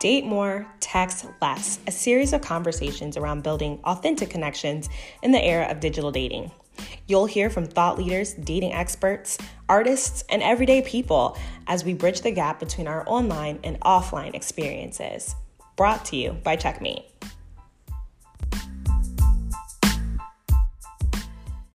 Date More, Text Less, a series of conversations around building authentic connections in the era of digital dating. You'll hear from thought leaders, dating experts, artists, and everyday people as we bridge the gap between our online and offline experiences. Brought to you by Checkmate.